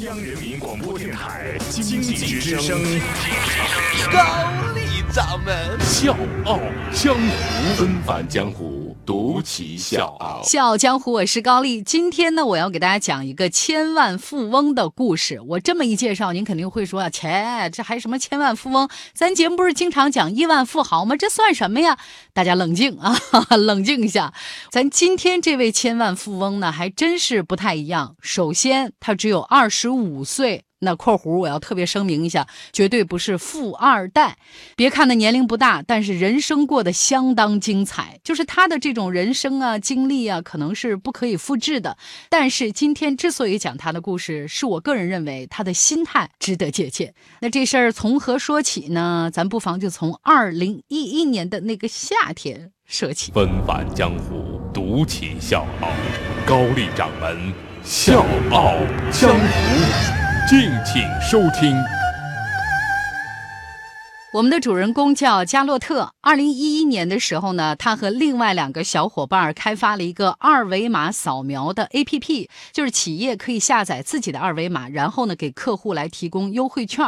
央人民广播电台经济之声，高丽掌门。笑傲江湖，纷繁江湖，独骑笑傲。笑傲江湖，我是高丽。今天呢，我要给大家讲一个千万富翁的故事。我这么一介绍，您肯定会说啊，切，这还什么千万富翁？咱节目不是经常讲亿万富豪吗？这算什么呀？大家冷静啊，冷静一下。咱今天这位千万富翁呢，还真是不太一样。首先，他只有二十五岁。那括弧我要特别声明一下，绝对不是富二代。别看他年龄不大，但是人生过得相当精彩。就是他的这种人生啊、经历啊，可能是不可以复制的。但是今天之所以讲他的故事，是我个人认为他的心态值得借鉴。那这事儿从何说起呢？咱不妨就从二零一一年的那个夏天说起。纷返江湖，独骑笑傲，高丽掌门笑傲江湖。敬请收听。我们的主人公叫加洛特。二零一一年的时候呢，他和另外两个小伙伴开发了一个二维码扫描的 APP，就是企业可以下载自己的二维码，然后呢给客户来提供优惠券。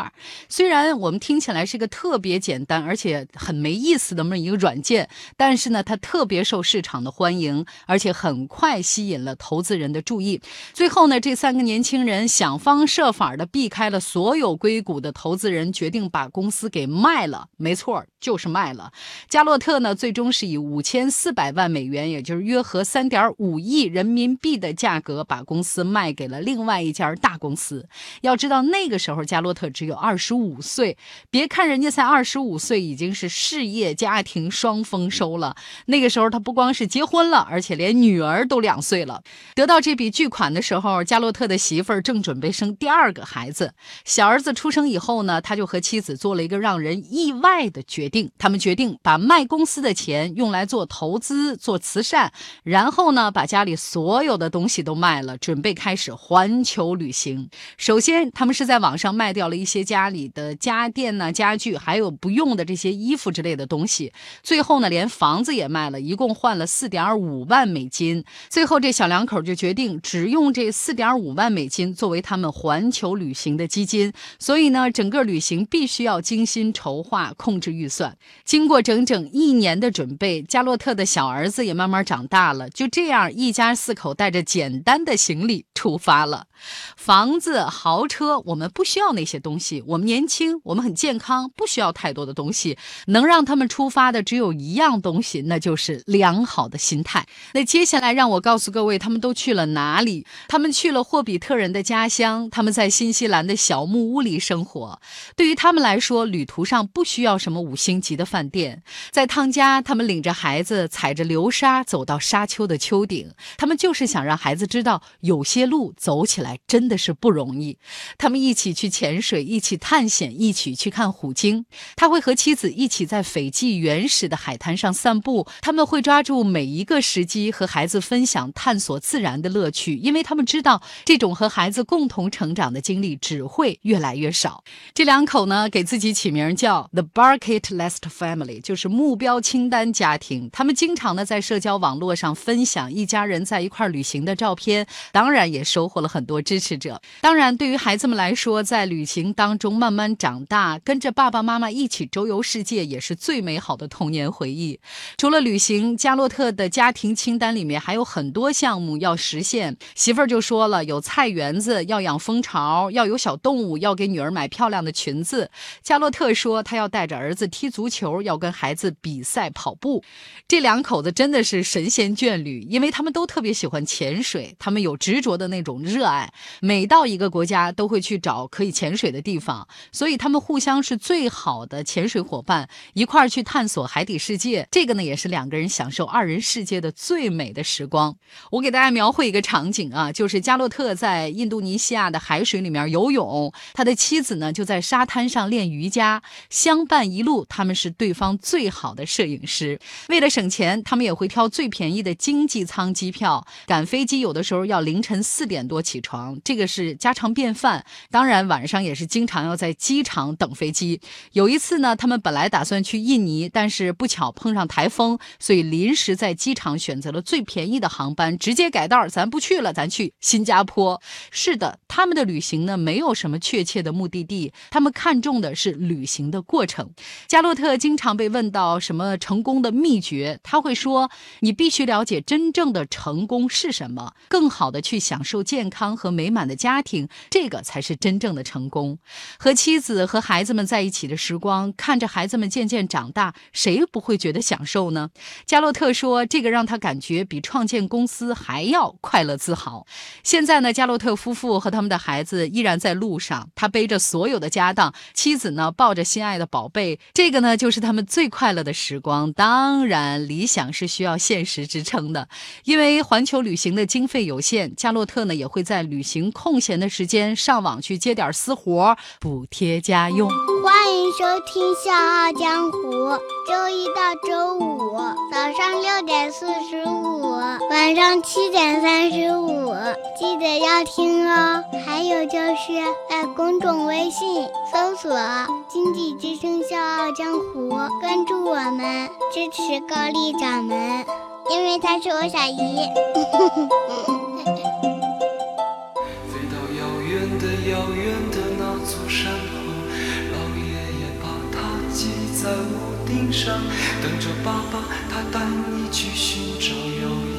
虽然我们听起来是个特别简单而且很没意思的这么一个软件，但是呢，它特别受市场的欢迎，而且很快吸引了投资人的注意。最后呢，这三个年轻人想方设法的避开了所有硅谷的投资人，决定把公司给卖。卖了，没错，就是卖了。加洛特呢，最终是以五千四百万美元，也就是约合三点五亿人民币的价格，把公司卖给了另外一家大公司。要知道，那个时候加洛特只有二十五岁，别看人家才二十五岁，已经是事业家庭双丰收了。那个时候，他不光是结婚了，而且连女儿都两岁了。得到这笔巨款的时候，加洛特的媳妇儿正准备生第二个孩子。小儿子出生以后呢，他就和妻子做了一个让人。意外的决定，他们决定把卖公司的钱用来做投资、做慈善，然后呢，把家里所有的东西都卖了，准备开始环球旅行。首先，他们是在网上卖掉了一些家里的家电呢、家具，还有不用的这些衣服之类的东西。最后呢，连房子也卖了，一共换了四点五万美金。最后，这小两口就决定只用这四点五万美金作为他们环球旅行的基金。所以呢，整个旅行必须要精心筹。谋划控制预算，经过整整一年的准备，加洛特的小儿子也慢慢长大了。就这样，一家四口带着简单的行李出发了。房子、豪车，我们不需要那些东西。我们年轻，我们很健康，不需要太多的东西。能让他们出发的只有一样东西，那就是良好的心态。那接下来，让我告诉各位，他们都去了哪里？他们去了霍比特人的家乡，他们在新西兰的小木屋里生活。对于他们来说，旅途上。不需要什么五星级的饭店，在汤加，他们领着孩子踩着流沙走到沙丘的丘顶，他们就是想让孩子知道，有些路走起来真的是不容易。他们一起去潜水，一起探险，一起去看虎鲸。他会和妻子一起在斐济原始的海滩上散步，他们会抓住每一个时机和孩子分享探索自然的乐趣，因为他们知道这种和孩子共同成长的经历只会越来越少。这两口呢，给自己起名叫。The Bucket List Family 就是目标清单家庭，他们经常呢在社交网络上分享一家人在一块旅行的照片，当然也收获了很多支持者。当然，对于孩子们来说，在旅行当中慢慢长大，跟着爸爸妈妈一起周游世界，也是最美好的童年回忆。除了旅行，加洛特的家庭清单里面还有很多项目要实现。媳妇儿就说了，有菜园子，要养蜂巢，要有小动物，要给女儿买漂亮的裙子。加洛特说。他要带着儿子踢足球，要跟孩子比赛跑步。这两口子真的是神仙眷侣，因为他们都特别喜欢潜水，他们有执着的那种热爱。每到一个国家，都会去找可以潜水的地方，所以他们互相是最好的潜水伙伴，一块儿去探索海底世界。这个呢，也是两个人享受二人世界的最美的时光。我给大家描绘一个场景啊，就是加洛特在印度尼西亚的海水里面游泳，他的妻子呢就在沙滩上练瑜伽。相伴一路，他们是对方最好的摄影师。为了省钱，他们也会挑最便宜的经济舱机票。赶飞机有的时候要凌晨四点多起床。这个是家常便饭。当然，晚上也是经常要在机场等飞机。有一次呢，他们本来打算去印尼，但是不巧碰上台风，所以临时在机场选择了最便宜的航班，直接改道，咱不去了，咱去新加坡。是的，他们的旅行呢，没有什么确切的目的地，他们看重的是旅行的过程。加洛特经常被问到什么成功的秘诀，他会说：“你必须了解真正的成功是什么，更好的去享受健康和美满的家庭，这个才是真正的成功。”和妻子和孩子们在一起的时光，看着孩子们渐渐长大，谁不会觉得享受呢？加洛特说：“这个让他感觉比创建公司还要快乐自豪。”现在呢，加洛特夫妇和他们的孩子依然在路上，他背着所有的家当，妻子呢抱着心爱的宝贝，这个呢就是他们最快乐的时光。当然，理想是需要现实支撑的，因为环球旅行的经费有限，加洛特呢也会在旅行空闲的时间上网去接点私活，补贴家用。欢迎收听《笑傲江湖》，周一到周五早上六点四十五，晚上七点三十五，记得要听哦。还有就是在公众微信搜索“经济之声笑傲江湖”，关注我们，支持高丽掌门，因为他是我小姨。遥远的那座山后，老爷爷把它系在屋顶上，等着爸爸他带你去寻找。遥远，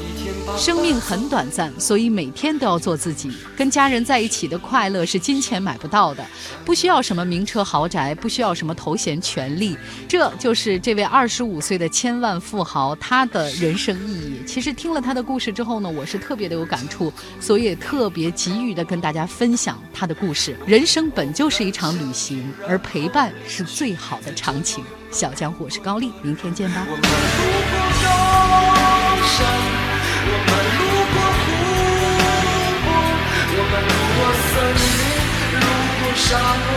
生命很短暂，所以每天都要做自己。跟家人在一起的快乐是金钱买不到的，不需要什么名车豪宅，不需要什么头衔权利，这就是这位二十五岁的千万富豪他的人生意义。其实听了他的故事之后呢，我是特别的有感触，所以也特别急于的跟大家分享他的故事。人生本就是一场旅行，而陪伴是最好的长情。小江湖，我是高丽，明天见吧。我们路我